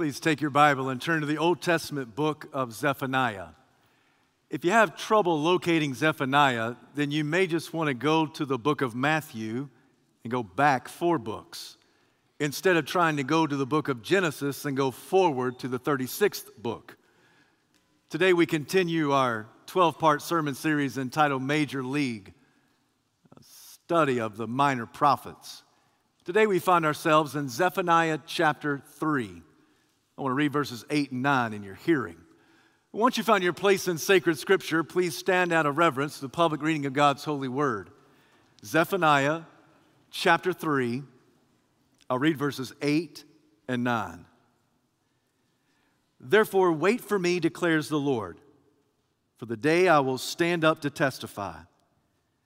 Please take your Bible and turn to the Old Testament book of Zephaniah. If you have trouble locating Zephaniah, then you may just want to go to the book of Matthew and go back four books instead of trying to go to the book of Genesis and go forward to the 36th book. Today we continue our 12 part sermon series entitled Major League, a study of the minor prophets. Today we find ourselves in Zephaniah chapter 3. I want to read verses 8 and 9 in your hearing. Once you find your place in sacred scripture, please stand out of reverence to the public reading of God's holy word. Zephaniah chapter 3, I'll read verses 8 and 9. Therefore, wait for me, declares the Lord, for the day I will stand up to testify.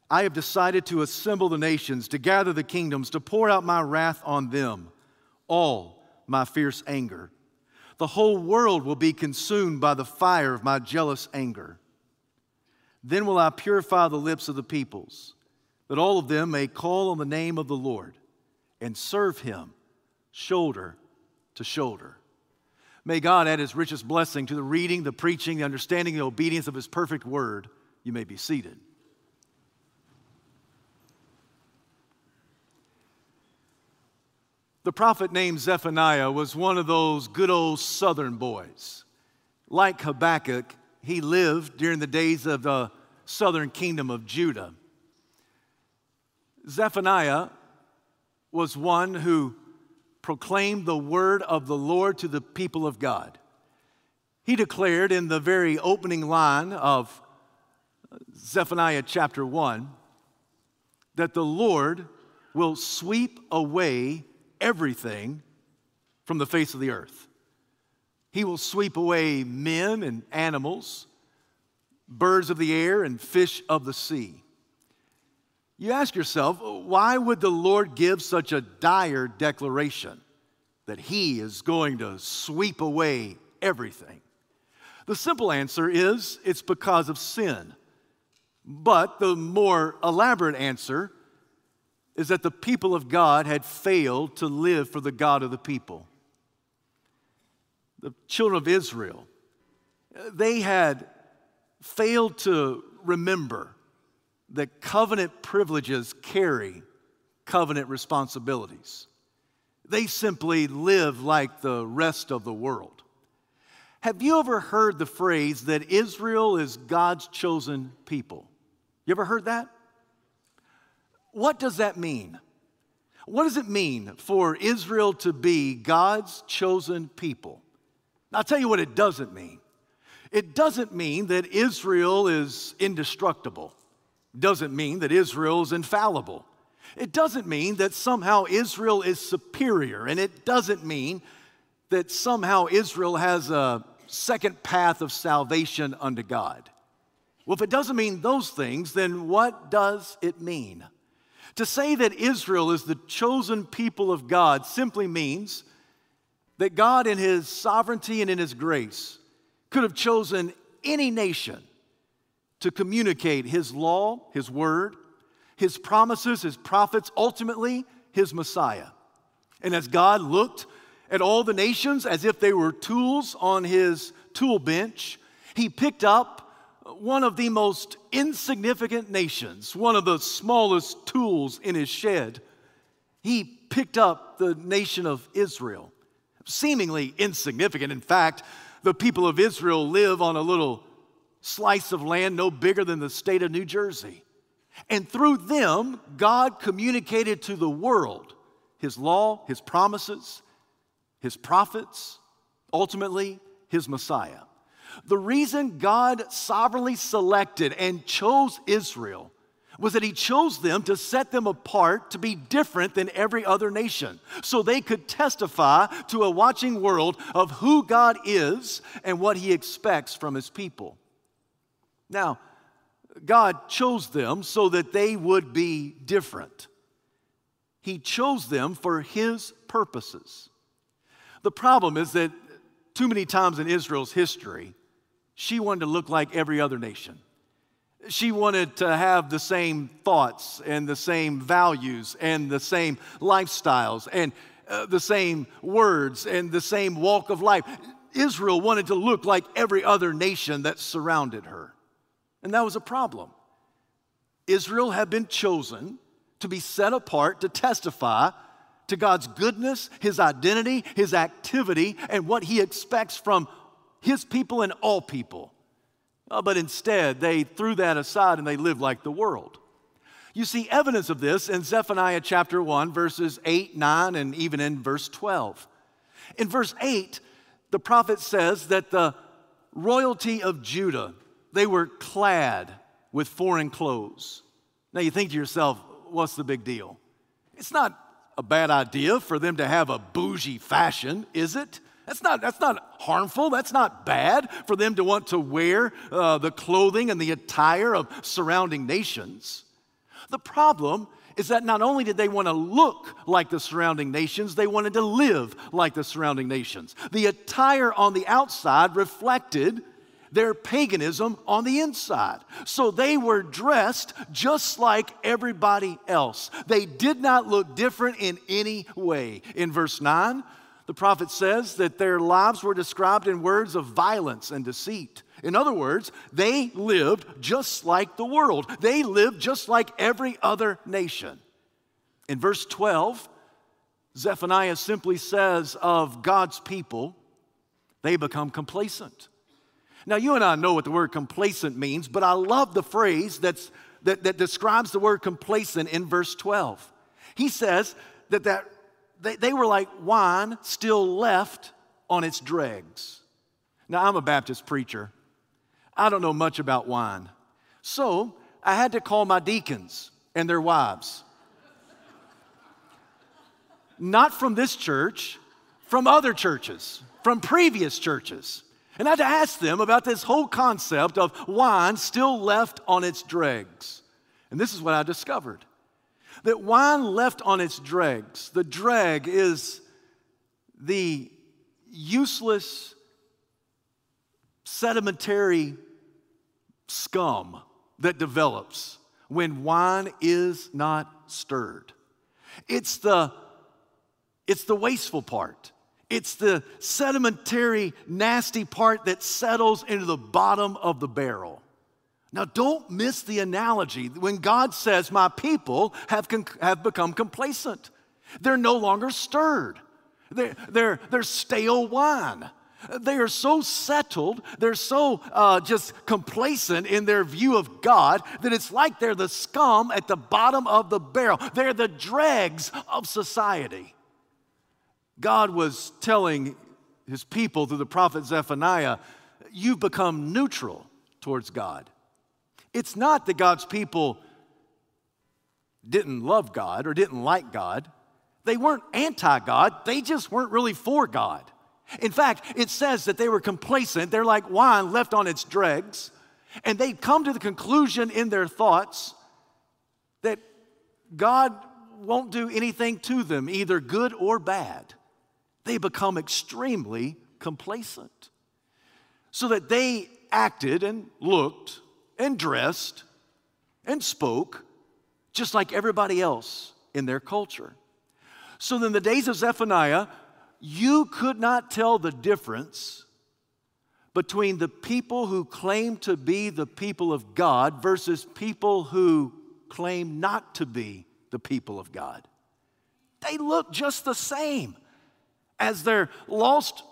I have decided to assemble the nations, to gather the kingdoms, to pour out my wrath on them, all my fierce anger. The whole world will be consumed by the fire of my jealous anger. Then will I purify the lips of the peoples, that all of them may call on the name of the Lord and serve him shoulder to shoulder. May God add his richest blessing to the reading, the preaching, the understanding, the obedience of his perfect word. You may be seated. The prophet named Zephaniah was one of those good old southern boys. Like Habakkuk, he lived during the days of the southern kingdom of Judah. Zephaniah was one who proclaimed the word of the Lord to the people of God. He declared in the very opening line of Zephaniah chapter 1 that the Lord will sweep away everything from the face of the earth. He will sweep away men and animals, birds of the air, and fish of the sea. You ask yourself, why would the Lord give such a dire declaration that He is going to sweep away everything? The simple answer is it's because of sin. But the more elaborate answer is that the people of God had failed to live for the God of the people. The children of Israel, they had failed to remember that covenant privileges carry covenant responsibilities. They simply live like the rest of the world. Have you ever heard the phrase that Israel is God's chosen people? You ever heard that? What does that mean? What does it mean for Israel to be God's chosen people? I'll tell you what it doesn't mean. It doesn't mean that Israel is indestructible. It doesn't mean that Israel is infallible. It doesn't mean that somehow Israel is superior. And it doesn't mean that somehow Israel has a second path of salvation unto God. Well, if it doesn't mean those things, then what does it mean? To say that Israel is the chosen people of God simply means that God, in His sovereignty and in His grace, could have chosen any nation to communicate His law, His word, His promises, His prophets, ultimately, His Messiah. And as God looked at all the nations as if they were tools on His tool bench, He picked up one of the most insignificant nations, one of the smallest tools in his shed, he picked up the nation of Israel, seemingly insignificant. In fact, the people of Israel live on a little slice of land no bigger than the state of New Jersey. And through them, God communicated to the world his law, his promises, his prophets, ultimately, his Messiah. The reason God sovereignly selected and chose Israel was that He chose them to set them apart to be different than every other nation, so they could testify to a watching world of who God is and what He expects from His people. Now, God chose them so that they would be different. He chose them for His purposes. The problem is that too many times in Israel's history, she wanted to look like every other nation. She wanted to have the same thoughts and the same values and the same lifestyles. And, uh, the same words and the same walk of life. Israel wanted to look like every other nation that surrounded her. And that was a problem. Israel had been chosen to be set apart to testify to God's goodness, His identity, His activity, and what He expects from His people and all people. Uh, but instead, they threw that aside and they lived like the world. You see evidence of this in Zephaniah chapter 1, verses 8, 9, and even in verse 12. In verse 8, the prophet says that the royalty of Judah, they were clad with foreign clothes. Now you think to yourself, what's the big deal? It's not a bad idea for them to have a bougie fashion, is it? That's not, that's not harmful. That's not bad for them to want to wear uh, the clothing and the attire of surrounding nations. The problem is that not only did they want to look like the surrounding nations, they wanted to live like the surrounding nations. The attire on the outside reflected their paganism on the inside. So they were dressed just like everybody else. They did not look different in any way. In verse 9, the prophet says that their lives were described in words of violence and deceit. In other words, they lived just like the world. They lived just like every other nation. In verse 12, Zephaniah simply says of God's people, they become complacent. Now, you and I know what the word complacent means, but I love the phrase that's, that, that describes the word complacent in verse 12. He says that, that they, they were like wine still left on its dregs. Now, I'm a Baptist preacher. I don't know much about wine. So I had to call my deacons and their wives. Not from this church, from other churches, from previous churches. And I had to ask them about this whole concept of wine still left on its dregs. And this is what I discovered that wine left on its dregs, the dreg is the useless, sedimentary scum that develops when wine is not stirred. It's the, it's the wasteful part. It's the sedimentary, nasty part that settles into the bottom of the barrel. Now, don't miss the analogy when God says, My people have, con- have become complacent. They're no longer stirred, they're, they're, they're stale wine. They are so settled, they're so uh, just complacent in their view of God that it's like they're the scum at the bottom of the barrel. They're the dregs of society. God was telling his people through the prophet Zephaniah, You've become neutral towards God. It's not that God's people didn't love God or didn't like God. They weren't anti God, they just weren't really for God. In fact, it says that they were complacent. They're like wine left on its dregs. And they'd come to the conclusion in their thoughts that God won't do anything to them, either good or bad they become extremely complacent. So that they acted and looked and dressed and spoke just like everybody else in their culture. So, in the days of Zephaniah, you could not tell the difference between the people who claim to be the people of God versus people who claim not to be the people of God. They look just the same as their lost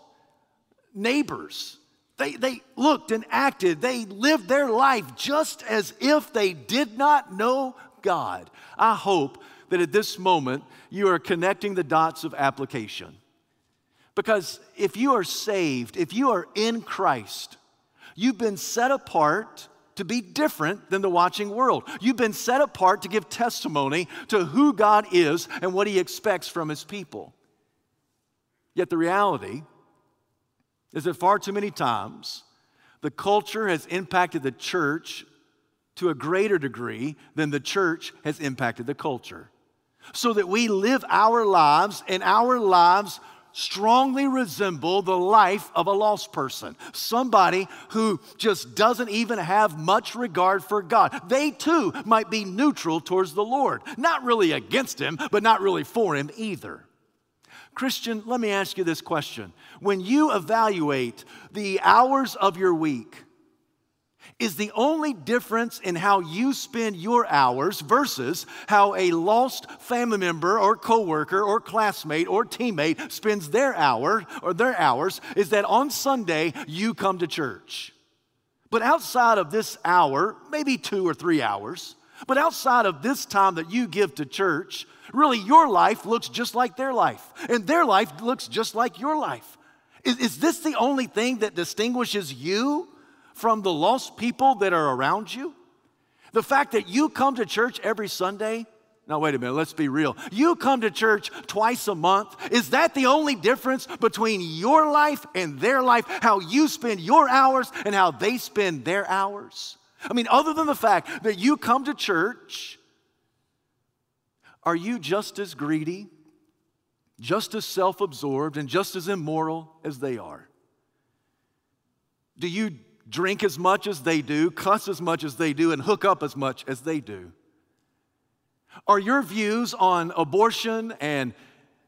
neighbors. They, they looked and acted, they lived their life just as if they did not know God. I hope that at this moment you are connecting the dots of application. Because if you are saved, if you are in Christ, you've been set apart to be different than the watching world. You've been set apart to give testimony to who God is and what He expects from His people. Yet the reality is that far too many times the culture has impacted the church to a greater degree than the church has impacted the culture. So that we live our lives and our lives strongly resemble the life of a lost person, somebody who just doesn't even have much regard for God. They too might be neutral towards the Lord, not really against Him, but not really for Him either. Christian, let me ask you this question. When you evaluate the hours of your week, is the only difference in how you spend your hours versus how a lost family member or coworker or classmate or teammate spends their hour or their hours is that on Sunday you come to church. But outside of this hour, maybe 2 or 3 hours, but outside of this time that you give to church, really your life looks just like their life, and their life looks just like your life. Is, is this the only thing that distinguishes you from the lost people that are around you? The fact that you come to church every Sunday now, wait a minute, let's be real. You come to church twice a month. Is that the only difference between your life and their life? How you spend your hours and how they spend their hours? I mean, other than the fact that you come to church, are you just as greedy, just as self absorbed, and just as immoral as they are? Do you drink as much as they do, cuss as much as they do, and hook up as much as they do? Are your views on abortion and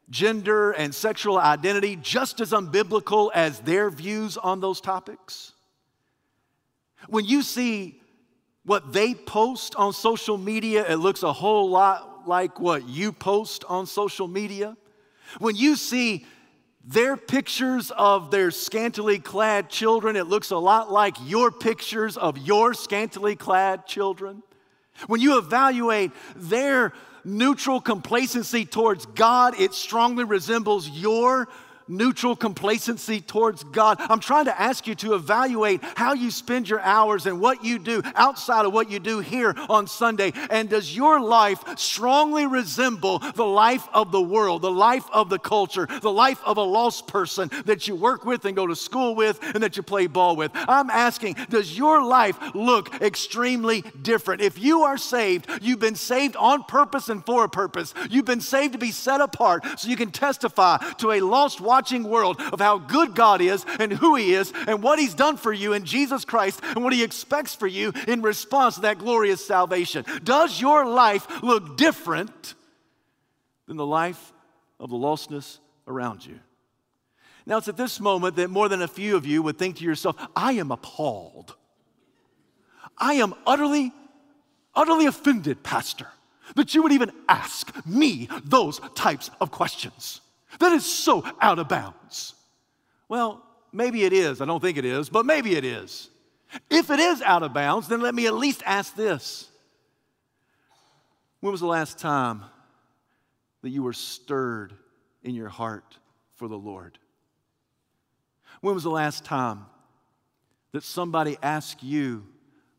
gender and sexual identity just as unbiblical as their views on those topics? When you see what they post on social media, it looks a whole lot like what you post on social media. When you see their pictures of their scantily clad children, it looks a lot like your pictures of your scantily clad children. When you evaluate their neutral complacency towards God, it strongly resembles your neutral complacency towards God. I'm trying to ask you to evaluate how you spend your hours and what you do outside of what you do here on Sunday. And does your life strongly resemble the life of the world, the life of the culture, the life of a lost person that you work with and go to school with and that you play ball with? I'm asking, does your life look extremely different? If you are saved, you've been saved on purpose and for a purpose. You've been saved to be set apart so you can testify to a lost watching world of how good God is and who He is and what He's done for you in Jesus Christ and what He expects for you in response to that glorious salvation. Does your life look different than the life of the lostness around you? Now, it's at this moment that more than a few of you would think to yourself, I am appalled. I am utterly, utterly offended, Pastor, that you would even ask me those types of questions. That is so out of bounds. Well, maybe it is. I don't think it is, but maybe it is. If it is out of bounds, then let me at least ask this When was the last time that you were stirred in your heart for the Lord? When was the last time that somebody asked you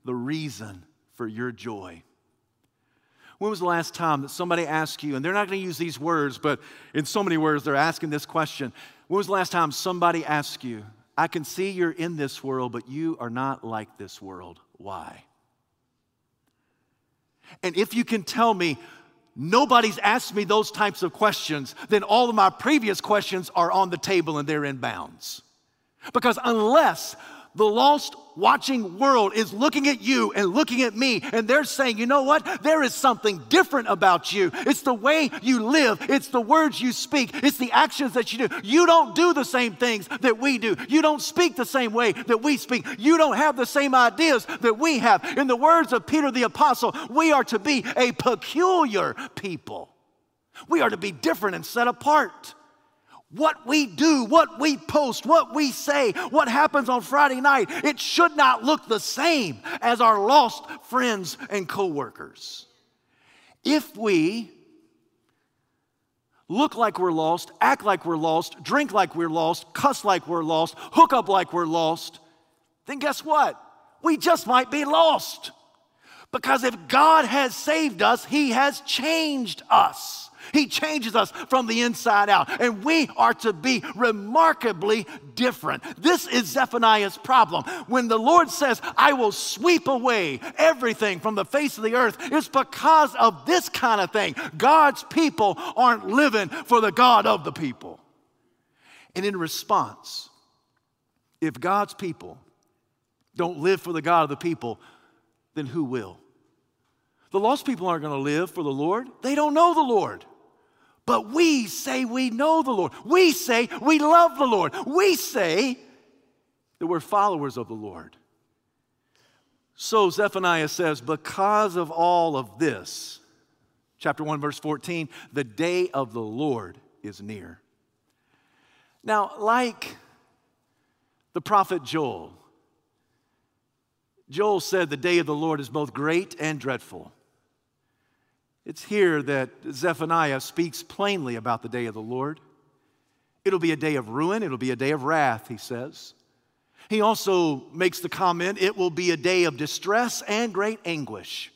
the reason for your joy? When was the last time that somebody asked you, and they're not going to use these words, but in so many words, they're asking this question. When was the last time somebody asked you, I can see you're in this world, but you are not like this world. Why? And if you can tell me nobody's asked me those types of questions, then all of my previous questions are on the table and they're in bounds. Because unless the lost watching world is looking at you and looking at me, and they're saying, you know what? There is something different about you. It's the way you live, it's the words you speak, it's the actions that you do. You don't do the same things that we do, you don't speak the same way that we speak, you don't have the same ideas that we have. In the words of Peter the Apostle, we are to be a peculiar people, we are to be different and set apart. What we do, what we post, what we say, what happens on Friday night, it should not look the same as our lost friends and coworkers. If we look like we're lost, act like we're lost, drink like we're lost, cuss like we're lost, hook up like we're lost, then guess what? We just might be lost. Because if God has saved us, He has changed us. He changes us from the inside out, and we are to be remarkably different. This is Zephaniah's problem. When the Lord says, I will sweep away everything from the face of the earth, it's because of this kind of thing. God's people aren't living for the God of the people. And in response, if God's people don't live for the God of the people, then who will? The lost people aren't going to live for the Lord. They don't know the Lord. But we say we know the Lord. We say we love the Lord. We say that we're followers of the Lord. So Zephaniah says, because of all of this, chapter 1, verse 14, the day of the Lord is near. Now, like the prophet Joel, Joel said the day of the Lord is both great and dreadful. It's here that Zephaniah speaks plainly about the day of the Lord. It'll be a day of ruin, it'll be a day of wrath, he says. He also makes the comment, it will be a day of distress and great anguish.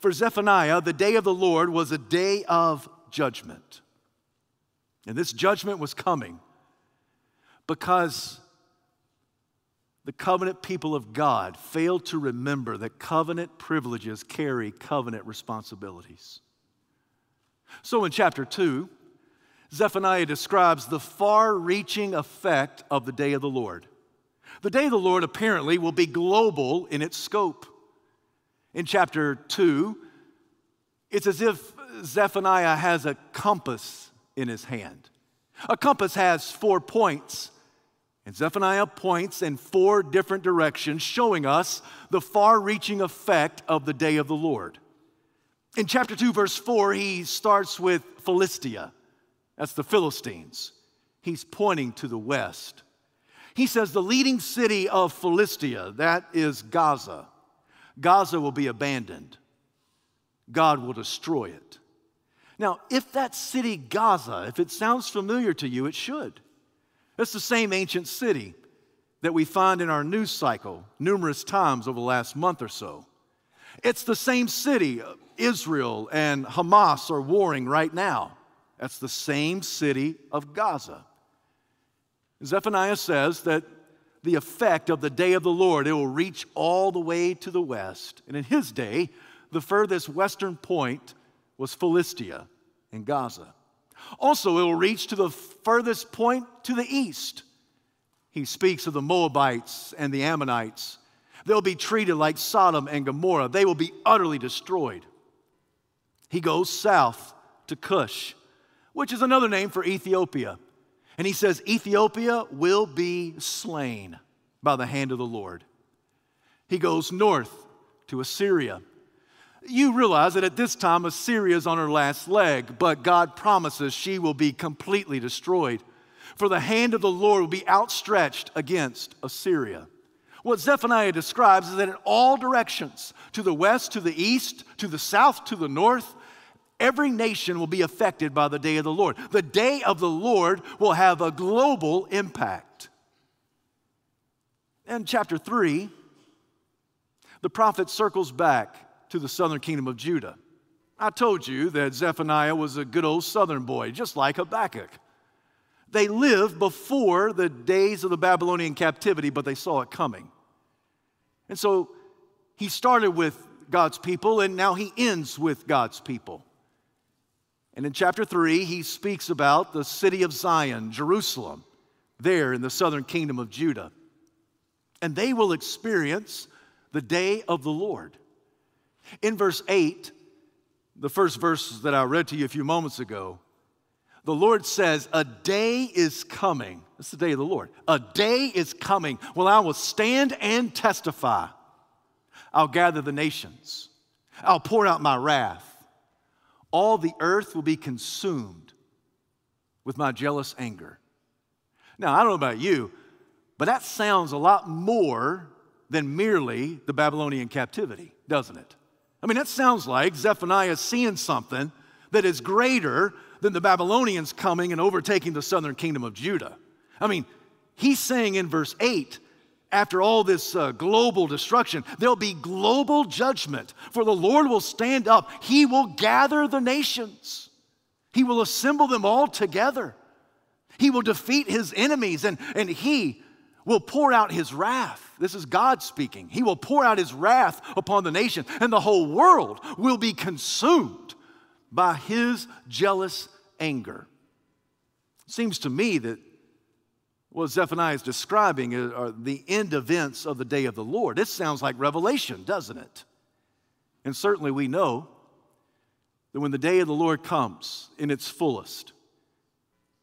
For Zephaniah, the day of the Lord was a day of judgment. And this judgment was coming because the covenant people of God failed to remember that covenant privileges carry covenant responsibilities. So in chapter 2, Zephaniah describes the far reaching effect of the day of the Lord. The day of the Lord apparently will be global in its scope. In chapter 2, it's as if Zephaniah has a compass in his hand. A compass has four points, and Zephaniah points in four different directions, showing us the far reaching effect of the day of the Lord. In chapter 2, verse 4, he starts with Philistia. That's the Philistines. He's pointing to the west. He says the leading city of Philistia, that is Gaza. Gaza will be abandoned. God will destroy it. Now, if that city, Gaza, if it sounds familiar to you, it should. It's the same ancient city that we find in our news cycle numerous times over the last month or so. It's the same city. Israel and Hamas are warring right now. That's the same city of Gaza. Zephaniah says that the effect of the day of the Lord, it will reach all the way to the west. And in his day, the furthest western point was Philistia in Gaza. Also, it will reach to the furthest point to the east. He speaks of the Moabites and the Ammonites. They'll be treated like Sodom and Gomorrah, they will be utterly destroyed. He goes south to Cush, which is another name for Ethiopia. And he says, Ethiopia will be slain by the hand of the Lord. He goes north to Assyria. You realize that at this time Assyria is on her last leg, but God promises she will be completely destroyed. For the hand of the Lord will be outstretched against Assyria. What Zephaniah describes is that in all directions, to the west, to the east, to the south, to the north, Every nation will be affected by the day of the Lord. The day of the Lord will have a global impact. In chapter 3, the prophet circles back to the southern kingdom of Judah. I told you that Zephaniah was a good old southern boy, just like Habakkuk. They lived before the days of the Babylonian captivity, but they saw it coming. And so he started with God's people, and now he ends with God's people. And in chapter 3, he speaks about the city of Zion, Jerusalem, there in the southern kingdom of Judah. And they will experience the day of the Lord. In verse 8, the first verse that I read to you a few moments ago, the Lord says, A day is coming. That's the day of the Lord. A day is coming when I will stand and testify. I'll gather the nations, I'll pour out my wrath all the earth will be consumed with my jealous anger. Now, I don't know about you, but that sounds a lot more than merely the Babylonian captivity, doesn't it? I mean, that sounds like Zephaniah is seeing something that is greater than the Babylonians coming and overtaking the southern kingdom of Judah. I mean, he's saying in verse 8 after all this uh, global destruction, there'll be global judgment. For the Lord will stand up, He will gather the nations, He will assemble them all together. He will defeat His enemies, and, and He will pour out His wrath. This is God speaking. He will pour out His wrath upon the nation, and the whole world will be consumed by His jealous anger. Seems to me that what Zephaniah is describing are the end events of the day of the Lord. This sounds like Revelation, doesn't it? And certainly we know that when the day of the Lord comes in its fullest,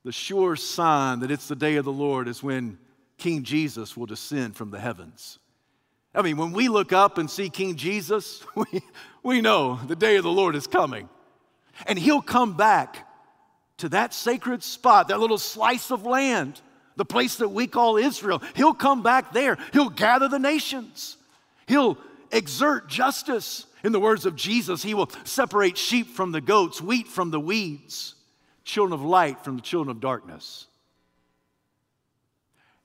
the sure sign that it's the day of the Lord is when King Jesus will descend from the heavens. I mean, when we look up and see King Jesus, we, we know the day of the Lord is coming. And he'll come back to that sacred spot, that little slice of land, the place that we call Israel. He'll come back there. He'll gather the nations. He'll exert justice. In the words of Jesus, he will separate sheep from the goats, wheat from the weeds, children of light from the children of darkness.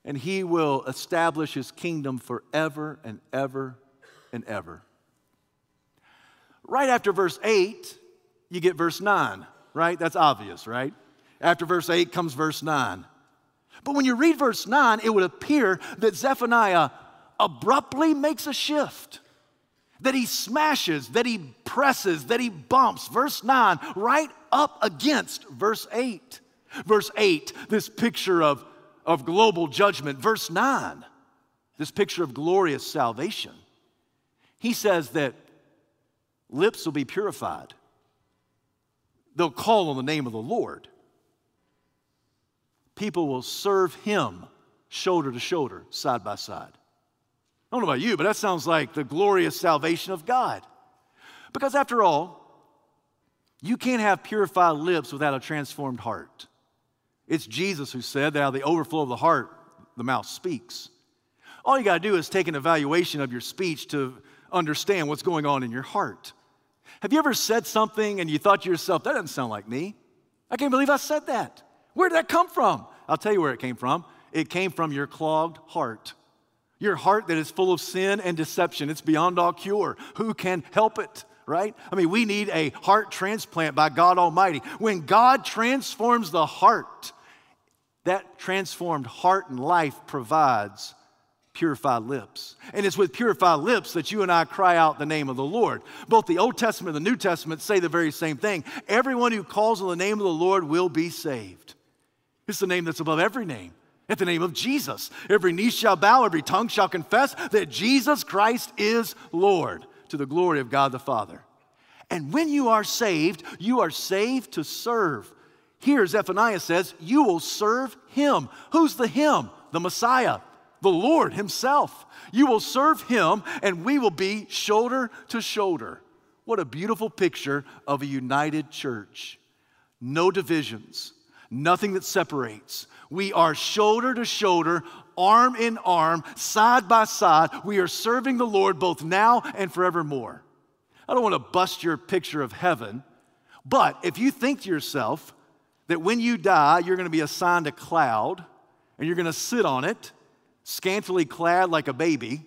And he will establish his kingdom forever and ever and ever. Right after verse 8, you get verse 9, right? That's obvious, right? After verse 8 comes verse 9. But when you read verse 9, it would appear that Zephaniah abruptly makes a shift that he smashes, that he presses, that he bumps, verse 9, right up against verse 8. Verse 8, this picture of, of global judgment. Verse 9, this picture of glorious salvation. He says that lips will be purified, they'll call on the name of the Lord. People will serve him shoulder to shoulder, side by side. I don't know about you, but that sounds like the glorious salvation of God. Because after all, you can't have purified lips without a transformed heart. It's Jesus who said that out of the overflow of the heart, the mouth speaks. All you got to do is take an evaluation of your speech to understand what's going on in your heart. Have you ever said something and you thought to yourself, that doesn't sound like me? I can't believe I said that. Where did that come from? I'll tell you where it came from. It came from your clogged heart. Your heart that is full of sin and deception, it's beyond all cure. Who can help it? Right? I mean, we need a heart transplant by God Almighty. When God transforms the heart, that transformed heart and life provides purified lips. And it's with purified lips that you and I cry out the name of the Lord. Both the Old Testament and the New Testament say the very same thing. Everyone who calls on the name of the Lord will be saved. It's the name that's above every name. At the name of Jesus, every knee shall bow, every tongue shall confess that Jesus Christ is Lord to the glory of God the Father. And when you are saved, you are saved to serve. Here, Zephaniah says, You will serve him. Who's the him? The Messiah, the Lord himself. You will serve him, and we will be shoulder to shoulder. What a beautiful picture of a united church. No divisions, nothing that separates. We are shoulder to shoulder, arm in arm, side by side. We are serving the Lord both now and forevermore. I don't want to bust your picture of heaven, but if you think to yourself that when you die, you're going to be assigned a cloud and you're going to sit on it, scantily clad like a baby,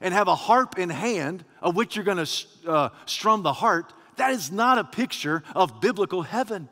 and have a harp in hand of which you're going to uh, strum the heart, that is not a picture of biblical heaven.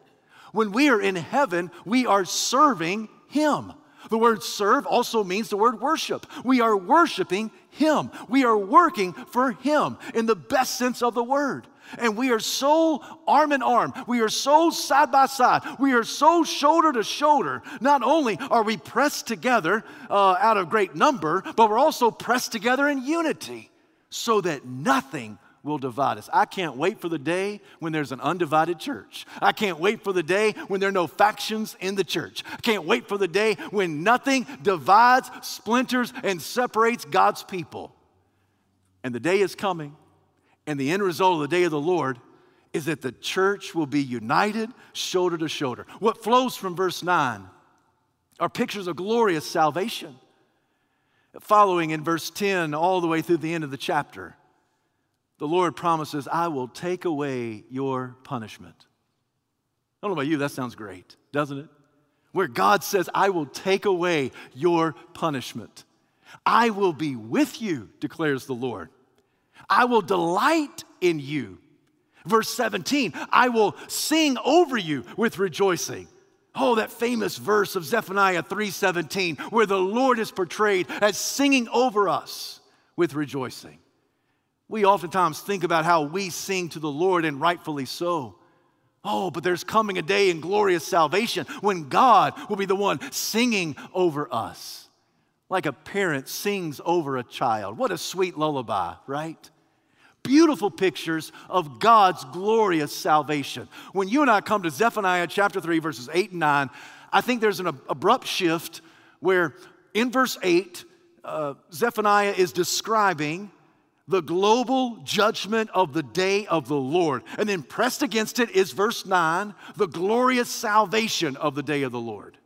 When we are in heaven, we are serving Him. The word serve also means the word worship. We are worshiping Him. We are working for Him in the best sense of the word. And we are so arm in arm. We are so side by side. We are so shoulder to shoulder. Not only are we pressed together uh, out of great number, but we're also pressed together in unity so that nothing will divide us. I can't wait for the day when there's an undivided church. I can't wait for the day when there are no factions in the church. I can't wait for the day when nothing divides, splinters, and separates God's people. And the day is coming, and the end result of the day of the Lord is that the church will be united shoulder to shoulder. What flows from verse 9 are pictures of glorious salvation. Following in verse 10 all the way through the end of the chapter the Lord promises, I will take away your punishment. I don't know about you, that sounds great, doesn't it? Where God says, I will take away your punishment. I will be with you, declares the Lord. I will delight in you. Verse 17, I will sing over you with rejoicing. Oh, that famous verse of Zephaniah 3:17, where the Lord is portrayed as singing over us with rejoicing. We oftentimes think about how we sing to the Lord, and rightfully so. Oh, but there's coming a day in glorious salvation when God will be the one singing over us, like a parent sings over a child. What a sweet lullaby, right? beautiful pictures of God's glorious salvation. When you and I come to Zephaniah chapter 3, verses 8 and 9, I think there's an abrupt shift where in verse 8, uh, Zephaniah is describing the global judgment of the day of the Lord. And then pressed against it is verse 9, the glorious salvation of the day of the Lord.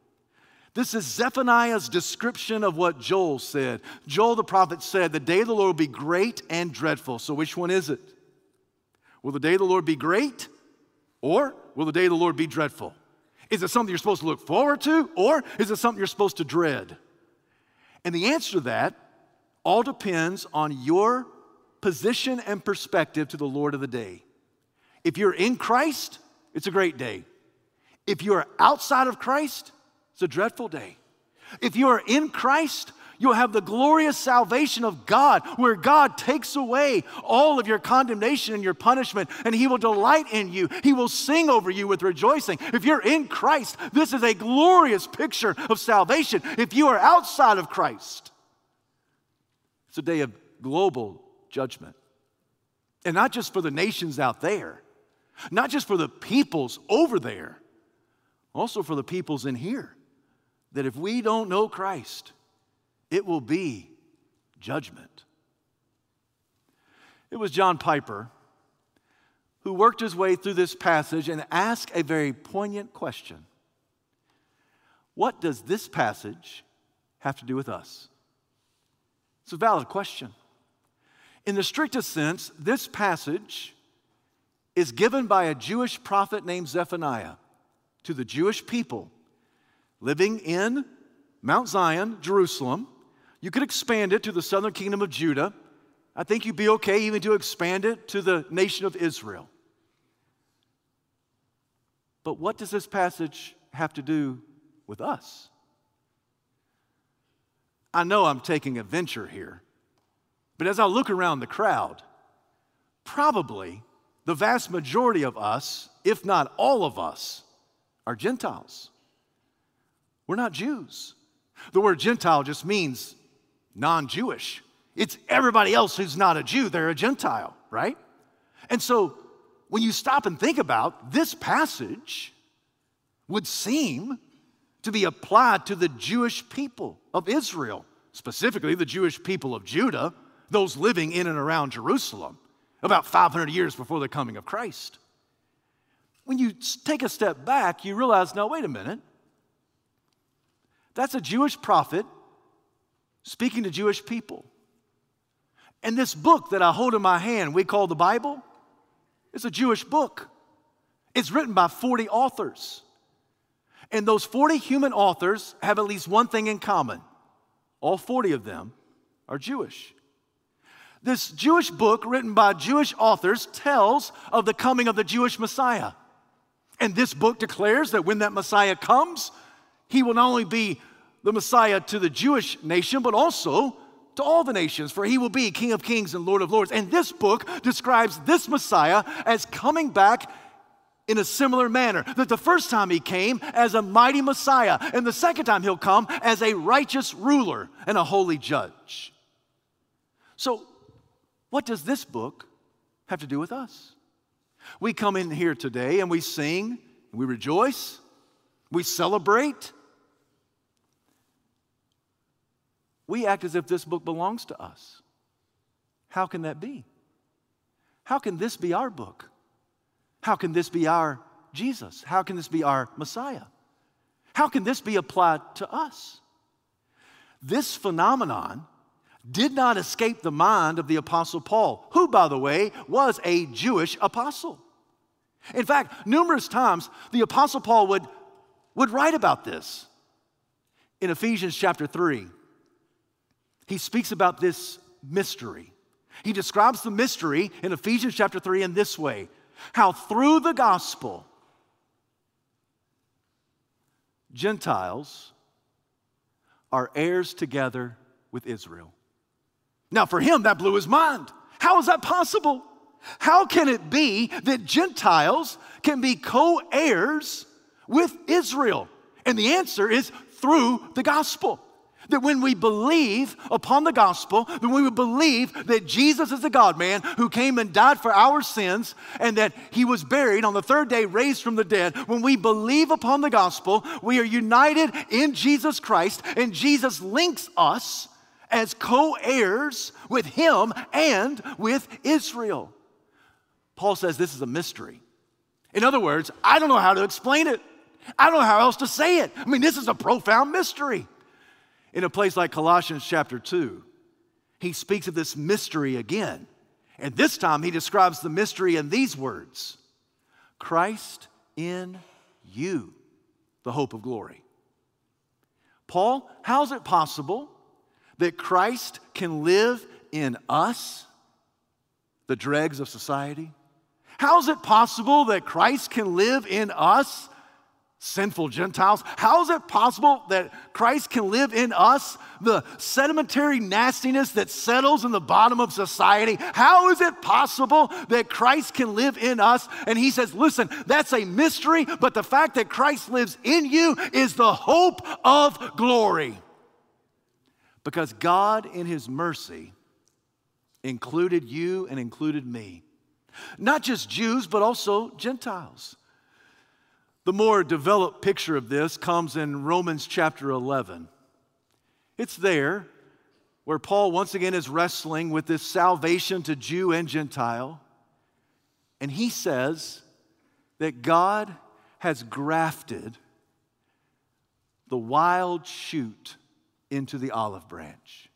This is Zephaniah's description of what Joel said. Joel the prophet said, The day of the Lord will be great and dreadful. So, which one is it? Will the day of the Lord be great or will the day of the Lord be dreadful? Is it something you're supposed to look forward to or is it something you're supposed to dread? And the answer to that all depends on your position and perspective to the Lord of the day. If you're in Christ, it's a great day. If you're outside of Christ, it's a dreadful day. If you are in Christ, you'll have the glorious salvation of God, where God takes away all of your condemnation and your punishment, and He will delight in you. He will sing over you with rejoicing. If you're in Christ, this is a glorious picture of salvation. If you are outside of Christ, it's a day of global judgment. And not just for the nations out there, not just for the peoples over there, also for the peoples in here. That if we don't know Christ, it will be judgment. It was John Piper who worked his way through this passage and asked a very poignant question What does this passage have to do with us? It's a valid question. In the strictest sense, this passage is given by a Jewish prophet named Zephaniah to the Jewish people living in Mount Zion, Jerusalem. You could expand it to the southern kingdom of Judah. I think you'd be okay even to expand it to the nation of Israel. But what does this passage have to do with us? I know I'm taking a venture here, but as I look around the crowd, probably the vast majority of us, if not all of us, are Gentiles. We're not Jews. The word Gentile just means non Jewish. It's everybody else who's not a Jew, they're a Gentile, right? And so when you stop and think about this passage, would seem to be applied to the Jewish people of Israel, specifically the Jewish people of Judah, those living in and around Jerusalem about 500 years before the coming of Christ. When you take a step back, you realize now, wait a minute. That's a Jewish prophet speaking to Jewish people. And this book that I hold in my hand, we call the Bible, it's a Jewish book. It's written by 40 authors. And those 40 human authors have at least one thing in common all 40 of them are Jewish. This Jewish book, written by Jewish authors, tells of the coming of the Jewish Messiah. And this book declares that when that Messiah comes, he will not only be the Messiah to the Jewish nation, but also to all the nations, for he will be King of kings and Lord of lords. And this book describes this Messiah as coming back in a similar manner. That the first time he came as a mighty Messiah, and the second time he'll come as a righteous ruler and a holy judge. So, what does this book have to do with us? We come in here today and we sing, we rejoice, we celebrate. We act as if this book belongs to us. How can that be? How can this be our book? How can this be our Jesus? How can this be our Messiah? How can this be applied to us? This phenomenon did not escape the mind of the Apostle Paul, who, by the way, was a Jewish apostle. In fact, numerous times the Apostle Paul would, would write about this. In Ephesians chapter 3, he speaks about this mystery. He describes the mystery in Ephesians chapter 3 in this way how through the gospel, Gentiles are heirs together with Israel. Now, for him, that blew his mind. How is that possible? How can it be that Gentiles can be co heirs with Israel? And the answer is through the gospel. That when we believe upon the gospel, that when we believe that Jesus is the God man who came and died for our sins and that he was buried on the third day, raised from the dead, when we believe upon the gospel, we are united in Jesus Christ and Jesus links us as co heirs with him and with Israel. Paul says this is a mystery. In other words, I don't know how to explain it. I don't know how else to say it. I mean, this is a profound mystery. In a place like Colossians chapter 2, he speaks of this mystery again. And this time he describes the mystery in these words Christ in you, the hope of glory. Paul, how is it possible that Christ can live in us, the dregs of society? How is it possible that Christ can live in us, sinful Gentiles? How is it possible that Christ can live in us, the sedimentary nastiness that settles in the bottom of society? How is it possible that Christ can live in us? And he says, listen, that's a mystery, but the fact that Christ lives in you is the hope of glory. Because God, in his mercy, included you and included me. Not just Jews, but also Gentiles. The more developed picture of this comes in Romans chapter 11. It's there where Paul once again is wrestling with this salvation to Jew and Gentile. And he says that God has grafted the wild shoot into the olive branch.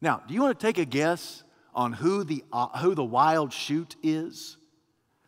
Now, do you want to take a guess on who the, uh, who the wild shoot is?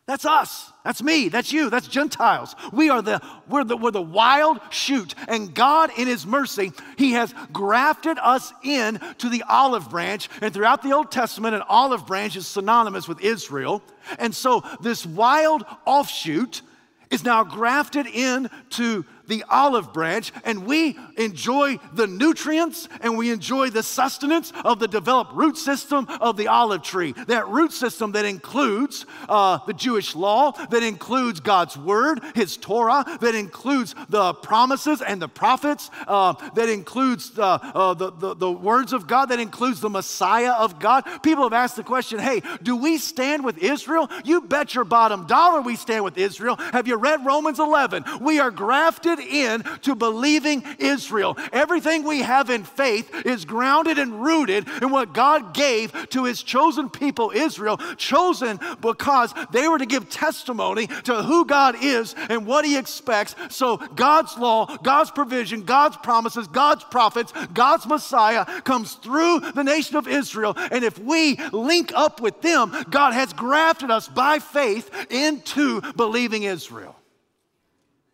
That's us. That's me. That's you. That's Gentiles. We are the we're the we're the wild shoot. And God in his mercy, he has grafted us in to the olive branch. And throughout the Old Testament, an olive branch is synonymous with Israel. And so this wild offshoot is now grafted into the olive branch, and we enjoy the nutrients and we enjoy the sustenance of the developed root system of the olive tree. That root system that includes uh, the Jewish law, that includes God's word, His Torah, that includes the promises and the prophets, uh, that includes the, uh, the, the, the words of God, that includes the Messiah of God. People have asked the question hey, do we stand with Israel? You bet your bottom dollar we stand with Israel. Have you read Romans 11? We are grafted in to believing Israel. Everything we have in faith is grounded and rooted in what God gave to his chosen people, Israel, chosen because they were to give testimony to who God is and what he expects. So God's law, God's provision, God's promises, God's prophets, God's Messiah comes through the nation of Israel. And if we link up with them, God has grafted us by faith into believing Israel.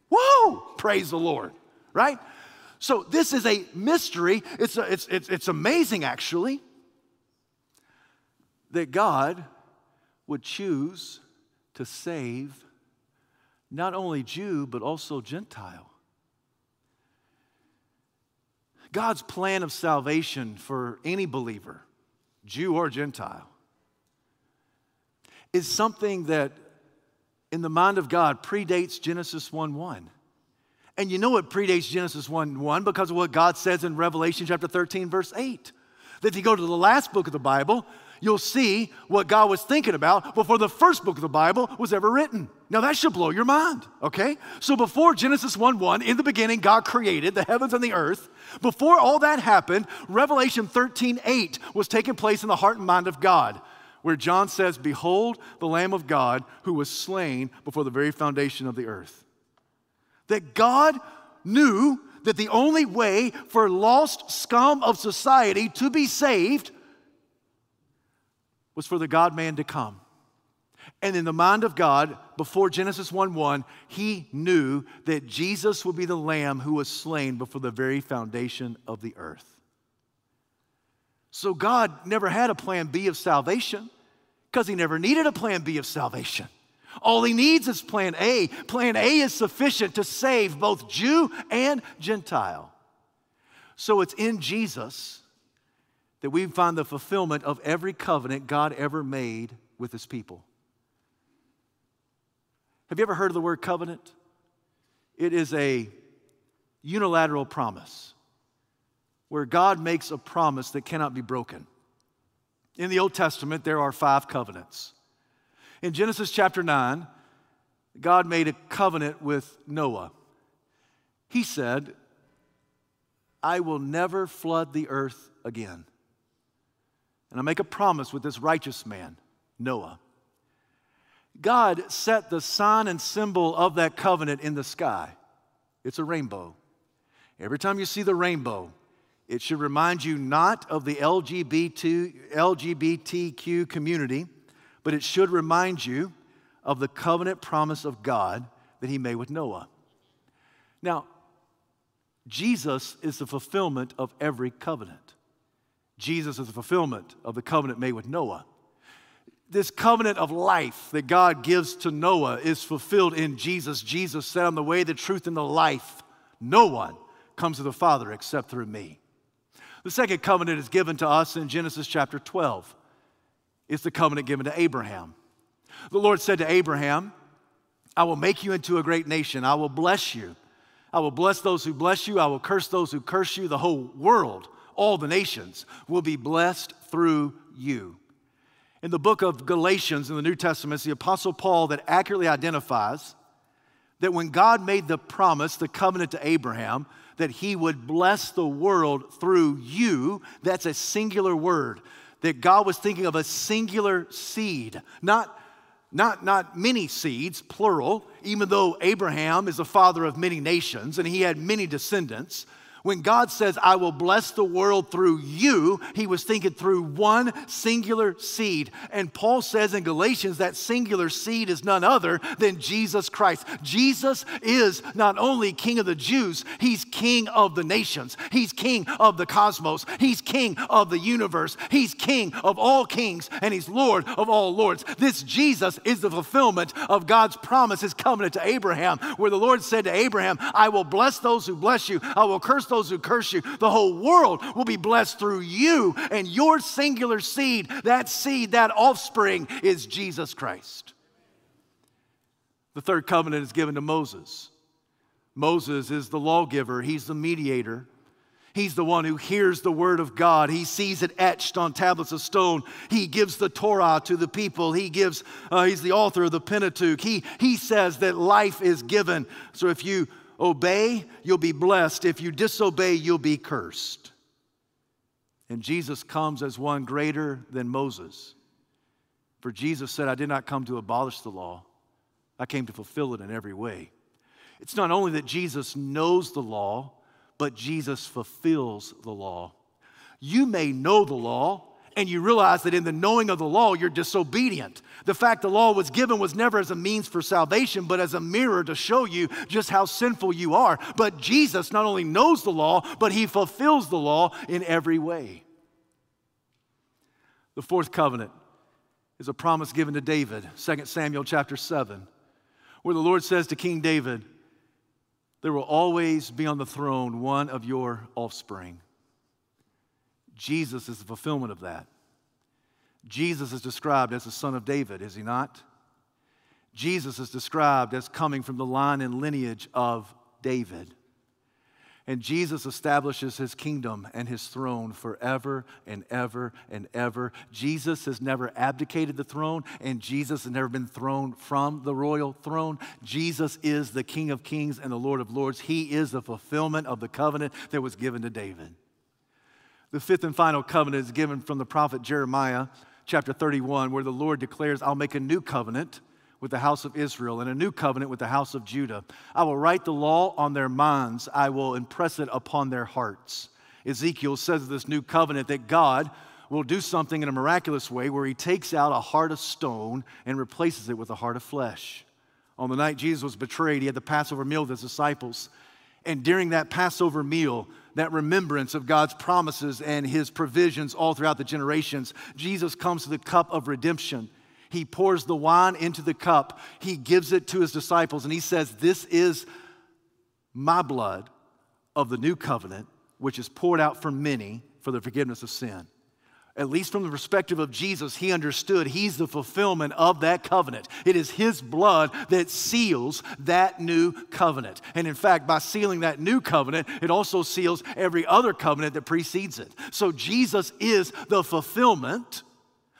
Whoa! Praise the Lord, right? So this is a mystery. It's, a, it's, it's, it's amazing, actually, that God would choose to save not only Jew, but also Gentile. God's plan of salvation for any believer, Jew or Gentile, is something that in the mind of God predates Genesis 1 1. And you know it predates Genesis 1 1 because of what God says in Revelation chapter 13, verse 8. That if you go to the last book of the Bible, you'll see what God was thinking about before the first book of the Bible was ever written. Now that should blow your mind, okay? So before Genesis 1 1, in the beginning, God created the heavens and the earth. Before all that happened, Revelation 13 8 was taking place in the heart and mind of God where John says, Behold the Lamb of God who was slain before the very foundation of the earth. That God knew that the only way for lost scum of society to be saved was for the God man to come. And in the mind of God, before Genesis 1 1, he knew that Jesus would be the lamb who was slain before the very foundation of the earth. So God never had a plan B of salvation because he never needed a plan B of salvation. All he needs is plan A. Plan A is sufficient to save both Jew and Gentile. So it's in Jesus that we find the fulfillment of every covenant God ever made with his people. Have you ever heard of the word covenant? It is a unilateral promise. Where God makes a promise that cannot be broken. In the Old Testament, there are five covenants. In Genesis chapter 9, God made a covenant with Noah. He said, I will never flood the earth again. And I make a promise with this righteous man, Noah. God set the sign and symbol of that covenant in the sky. It's a rainbow. Every time you see the rainbow, it should remind you not of the LGBT, LGBTQ community, but it should remind you of the covenant promise of God that He made with Noah. Now, Jesus is the fulfillment of every covenant. Jesus is the fulfillment of the covenant made with Noah. This covenant of life that God gives to Noah is fulfilled in Jesus. Jesus said, I'm the way, the truth, and the life. No one comes to the Father except through me. The second covenant is given to us in Genesis chapter 12. It's the covenant given to Abraham. The Lord said to Abraham, I will make you into a great nation. I will bless you. I will bless those who bless you. I will curse those who curse you. The whole world, all the nations, will be blessed through you. In the book of Galatians in the New Testament, it's the Apostle Paul that accurately identifies that when God made the promise, the covenant to Abraham, that he would bless the world through you, that's a singular word. That God was thinking of a singular seed, not not, not many seeds, plural, even though Abraham is the father of many nations and he had many descendants. When God says, I will bless the world through you, he was thinking through one singular seed. And Paul says in Galatians that singular seed is none other than Jesus Christ. Jesus is not only King of the Jews, he's King of the nations, he's King of the cosmos, he's King of the universe, he's King of all kings, and he's Lord of all lords. This Jesus is the fulfillment of God's promise, his covenant to Abraham, where the Lord said to Abraham, I will bless those who bless you, I will curse those who curse you. The whole world will be blessed through you and your singular seed. That seed, that offspring is Jesus Christ. The third covenant is given to Moses. Moses is the lawgiver, he's the mediator. He's the one who hears the word of God. He sees it etched on tablets of stone. He gives the Torah to the people. He gives, uh, he's the author of the Pentateuch. He, he says that life is given. So if you obey, you'll be blessed. If you disobey, you'll be cursed. And Jesus comes as one greater than Moses. For Jesus said, I did not come to abolish the law, I came to fulfill it in every way. It's not only that Jesus knows the law, but Jesus fulfills the law. You may know the law, and you realize that in the knowing of the law, you're disobedient. The fact the law was given was never as a means for salvation, but as a mirror to show you just how sinful you are. But Jesus not only knows the law, but he fulfills the law in every way. The fourth covenant is a promise given to David, 2 Samuel chapter 7, where the Lord says to King David, There will always be on the throne one of your offspring. Jesus is the fulfillment of that. Jesus is described as the son of David, is he not? Jesus is described as coming from the line and lineage of David. And Jesus establishes his kingdom and his throne forever and ever and ever. Jesus has never abdicated the throne, and Jesus has never been thrown from the royal throne. Jesus is the King of kings and the Lord of lords. He is the fulfillment of the covenant that was given to David. The fifth and final covenant is given from the prophet Jeremiah, chapter 31, where the Lord declares, I'll make a new covenant with the house of Israel and a new covenant with the house of Judah. I will write the law on their minds, I will impress it upon their hearts. Ezekiel says of this new covenant that God will do something in a miraculous way where he takes out a heart of stone and replaces it with a heart of flesh. On the night Jesus was betrayed, he had the Passover meal with his disciples. And during that Passover meal, that remembrance of God's promises and his provisions all throughout the generations, Jesus comes to the cup of redemption. He pours the wine into the cup, he gives it to his disciples, and he says, This is my blood of the new covenant, which is poured out for many for the forgiveness of sin. At least from the perspective of Jesus, he understood he's the fulfillment of that covenant. It is his blood that seals that new covenant. And in fact, by sealing that new covenant, it also seals every other covenant that precedes it. So Jesus is the fulfillment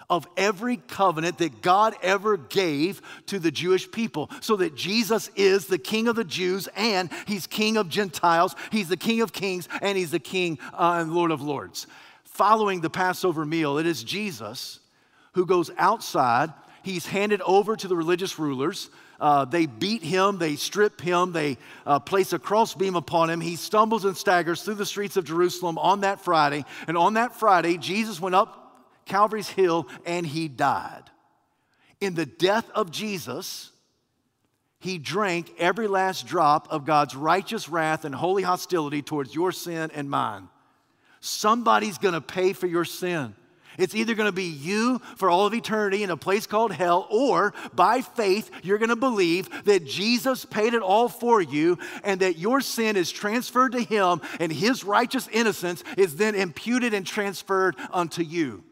of every covenant that God ever gave to the Jewish people. So that Jesus is the King of the Jews and He's King of Gentiles, He's the King of Kings, and He's the King uh, and Lord of Lords following the Passover meal, it is Jesus who goes outside. He's handed over to the religious rulers. Uh, they beat him, they strip him, they uh, place a crossbeam upon him. He stumbles and staggers through the streets of Jerusalem on that Friday. And on that Friday, Jesus went up Calvary's Hill and he died. In the death of Jesus, he drank every last drop of God's righteous wrath and holy hostility towards your sin and mine. Somebody's gonna pay for your sin. It's either gonna be you for all of eternity in a place called hell, or by faith, you're gonna believe that Jesus paid it all for you and that your sin is transferred to him and his righteous innocence is then imputed and transferred unto you.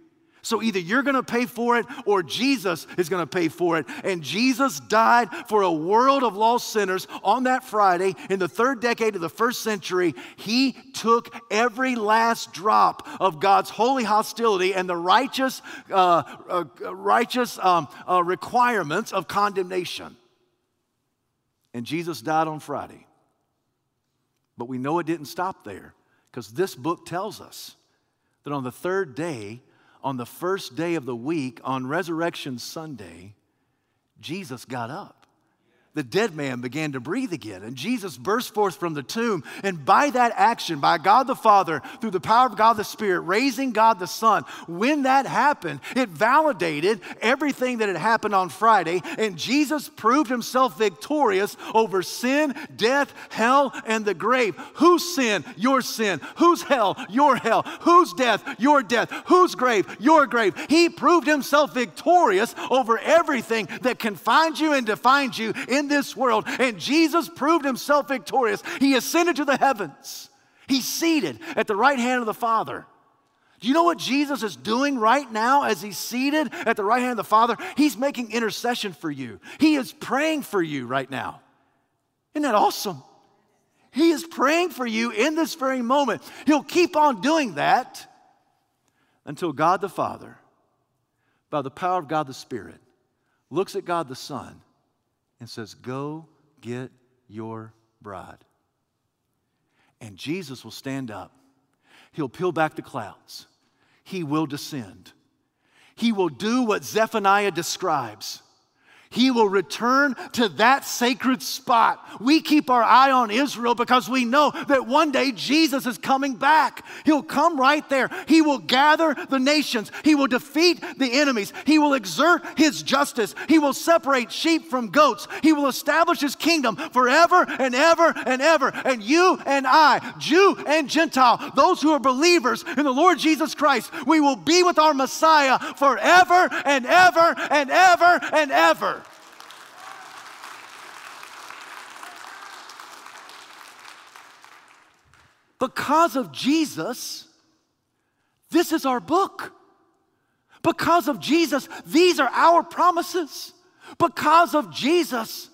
So either you're going to pay for it or Jesus is going to pay for it. And Jesus died for a world of lost sinners on that Friday in the third decade of the first century. He took every last drop of God's holy hostility and the righteous, uh, uh, righteous um, uh, requirements of condemnation. And Jesus died on Friday. But we know it didn't stop there because this book tells us that on the third day, on the first day of the week, on Resurrection Sunday, Jesus got up the dead man began to breathe again. And Jesus burst forth from the tomb. And by that action, by God the Father, through the power of God the Spirit, raising God the Son, when that happened, it validated everything that had happened on Friday. And Jesus proved himself victorious over sin, death, hell, and the grave. Whose sin? Your sin. Whose hell? Your hell. Whose death? Your death. Whose grave? Your grave. He proved himself victorious over everything that confines you and defines you in this world. And Jesus proved himself victorious. He ascended to the heavens, he's seated at the right hand of the Father. Do you know what Jesus is doing right now as he's seated at the right hand of the Father? He's making intercession for you. He is praying for you right now. Isn't that awesome? He is praying for you in this very moment. He'll keep on doing that until God the Father, by the power of God the Spirit, looks at God the Son and says, Go get your bride. And Jesus will stand up. He'll peel back the clouds. He will descend. He will do what Zephaniah describes. He will return to that sacred spot. We keep our eye on Israel because we know that one day Jesus is coming back. He'll come right there. He will gather the nations. He will defeat the enemies. He will exert his justice. He will separate sheep from goats. He will establish his kingdom forever and ever and ever. And you and I, Jew and Gentile, those who are believers in the Lord Jesus Christ, we will be with our Messiah forever and ever and ever and ever. Because of Jesus, this is our book. Because of Jesus, these are our promises. Because of Jesus,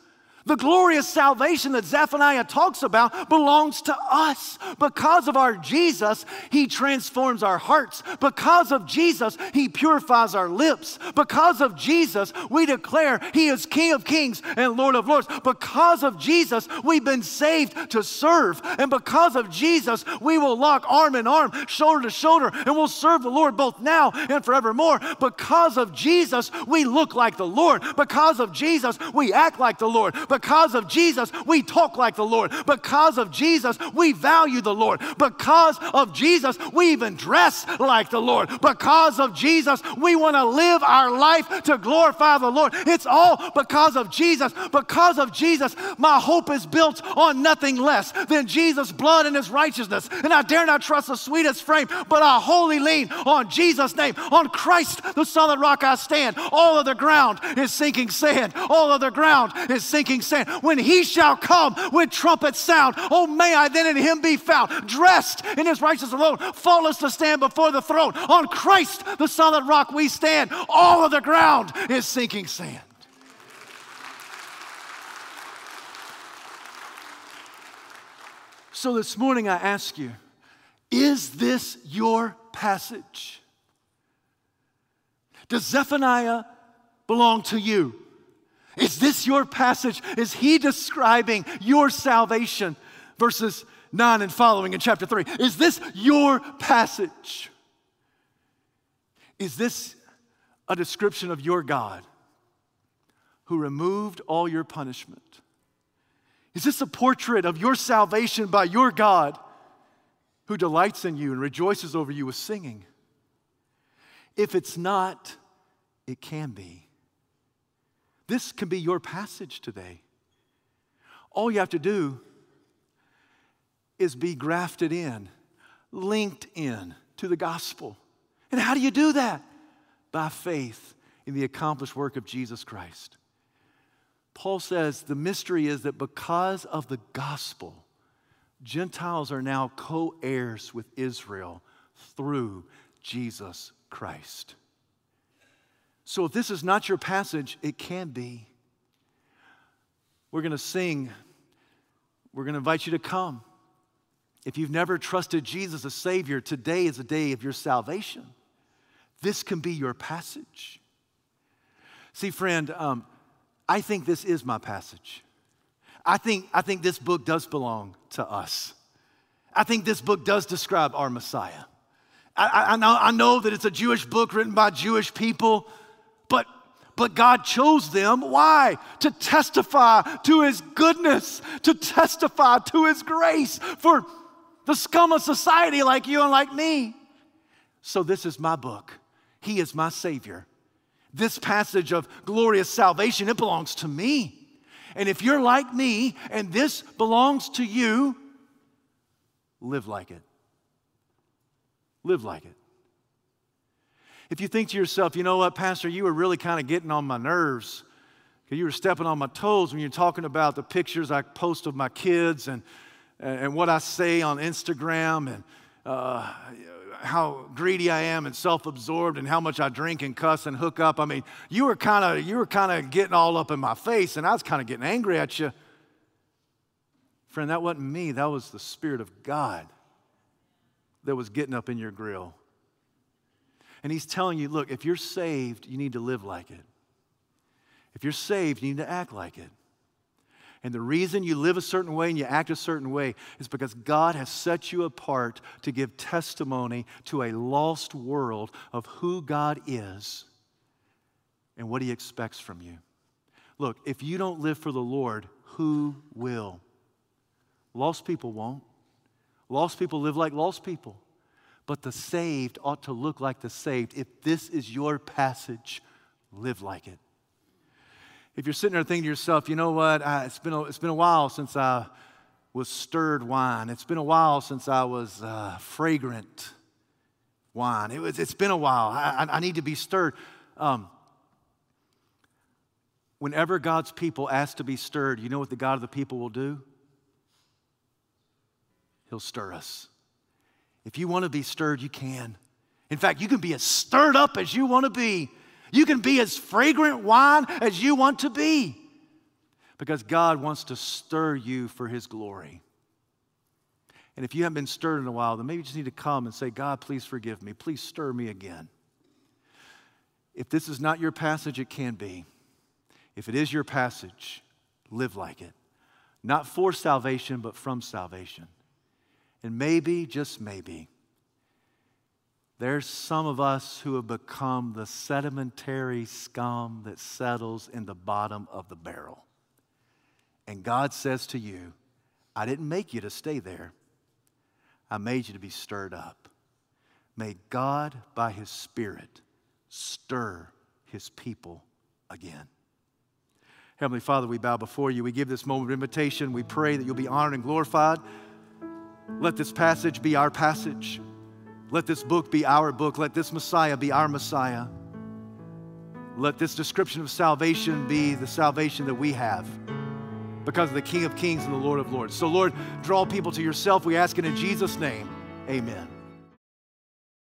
the glorious salvation that Zephaniah talks about belongs to us. Because of our Jesus, He transforms our hearts. Because of Jesus, He purifies our lips. Because of Jesus, we declare He is King of kings and Lord of lords. Because of Jesus, we've been saved to serve. And because of Jesus, we will lock arm in arm, shoulder to shoulder, and we'll serve the Lord both now and forevermore. Because of Jesus, we look like the Lord. Because of Jesus, we act like the Lord. Because of Jesus, we talk like the Lord. Because of Jesus, we value the Lord. Because of Jesus, we even dress like the Lord. Because of Jesus, we want to live our life to glorify the Lord. It's all because of Jesus. Because of Jesus, my hope is built on nothing less than Jesus' blood and his righteousness. And I dare not trust the sweetest frame, but I wholly lean on Jesus' name, on Christ, the solid rock I stand. All of the ground is sinking sand. All of the ground is sinking saying, When he shall come with trumpet sound, oh, may I then in him be found, dressed in his righteousness alone, faultless to stand before the throne. On Christ, the solid rock, we stand. All of the ground is sinking sand. So this morning I ask you, is this your passage? Does Zephaniah belong to you? Is this your passage? Is he describing your salvation? Verses 9 and following in chapter 3. Is this your passage? Is this a description of your God who removed all your punishment? Is this a portrait of your salvation by your God who delights in you and rejoices over you with singing? If it's not, it can be. This can be your passage today. All you have to do is be grafted in, linked in to the gospel. And how do you do that? By faith in the accomplished work of Jesus Christ. Paul says the mystery is that because of the gospel, Gentiles are now co heirs with Israel through Jesus Christ. So if this is not your passage, it can be. We're going to sing. We're going to invite you to come. If you've never trusted Jesus as Savior, today is a day of your salvation. This can be your passage. See, friend, um, I think this is my passage. I think, I think this book does belong to us. I think this book does describe our Messiah. I, I, know, I know that it's a Jewish book written by Jewish people, but, but God chose them. Why? To testify to His goodness, to testify to His grace for the scum of society like you and like me. So, this is my book. He is my Savior. This passage of glorious salvation, it belongs to me. And if you're like me and this belongs to you, live like it. Live like it. If you think to yourself, you know what, Pastor, you were really kind of getting on my nerves because you were stepping on my toes when you're talking about the pictures I post of my kids and, and what I say on Instagram and uh, how greedy I am and self-absorbed and how much I drink and cuss and hook up. I mean, you were kind of you were kind of getting all up in my face and I was kind of getting angry at you. Friend, that wasn't me. That was the spirit of God that was getting up in your grill. And he's telling you, look, if you're saved, you need to live like it. If you're saved, you need to act like it. And the reason you live a certain way and you act a certain way is because God has set you apart to give testimony to a lost world of who God is and what He expects from you. Look, if you don't live for the Lord, who will? Lost people won't. Lost people live like lost people. But the saved ought to look like the saved. If this is your passage, live like it if you're sitting there thinking to yourself, you know what, I, it's, been a, it's been a while since I was stirred wine. It's been a while since I was uh, fragrant wine. It was, it's been a while. I, I, I need to be stirred. Um, whenever God's people ask to be stirred, you know what the God of the people will do? He'll stir us. If you want to be stirred, you can. In fact, you can be as stirred up as you want to be. You can be as fragrant wine as you want to be because God wants to stir you for His glory. And if you haven't been stirred in a while, then maybe you just need to come and say, God, please forgive me. Please stir me again. If this is not your passage, it can be. If it is your passage, live like it. Not for salvation, but from salvation. And maybe, just maybe, there's some of us who have become the sedimentary scum that settles in the bottom of the barrel. And God says to you, I didn't make you to stay there. I made you to be stirred up. May God, by His Spirit, stir His people again. Heavenly Father, we bow before you. We give this moment of invitation. We pray that you'll be honored and glorified. Let this passage be our passage. Let this book be our book. Let this Messiah be our Messiah. Let this description of salvation be the salvation that we have. because of the King of Kings and the Lord of Lords. So, Lord, draw people to yourself. We ask it in Jesus' name. Amen.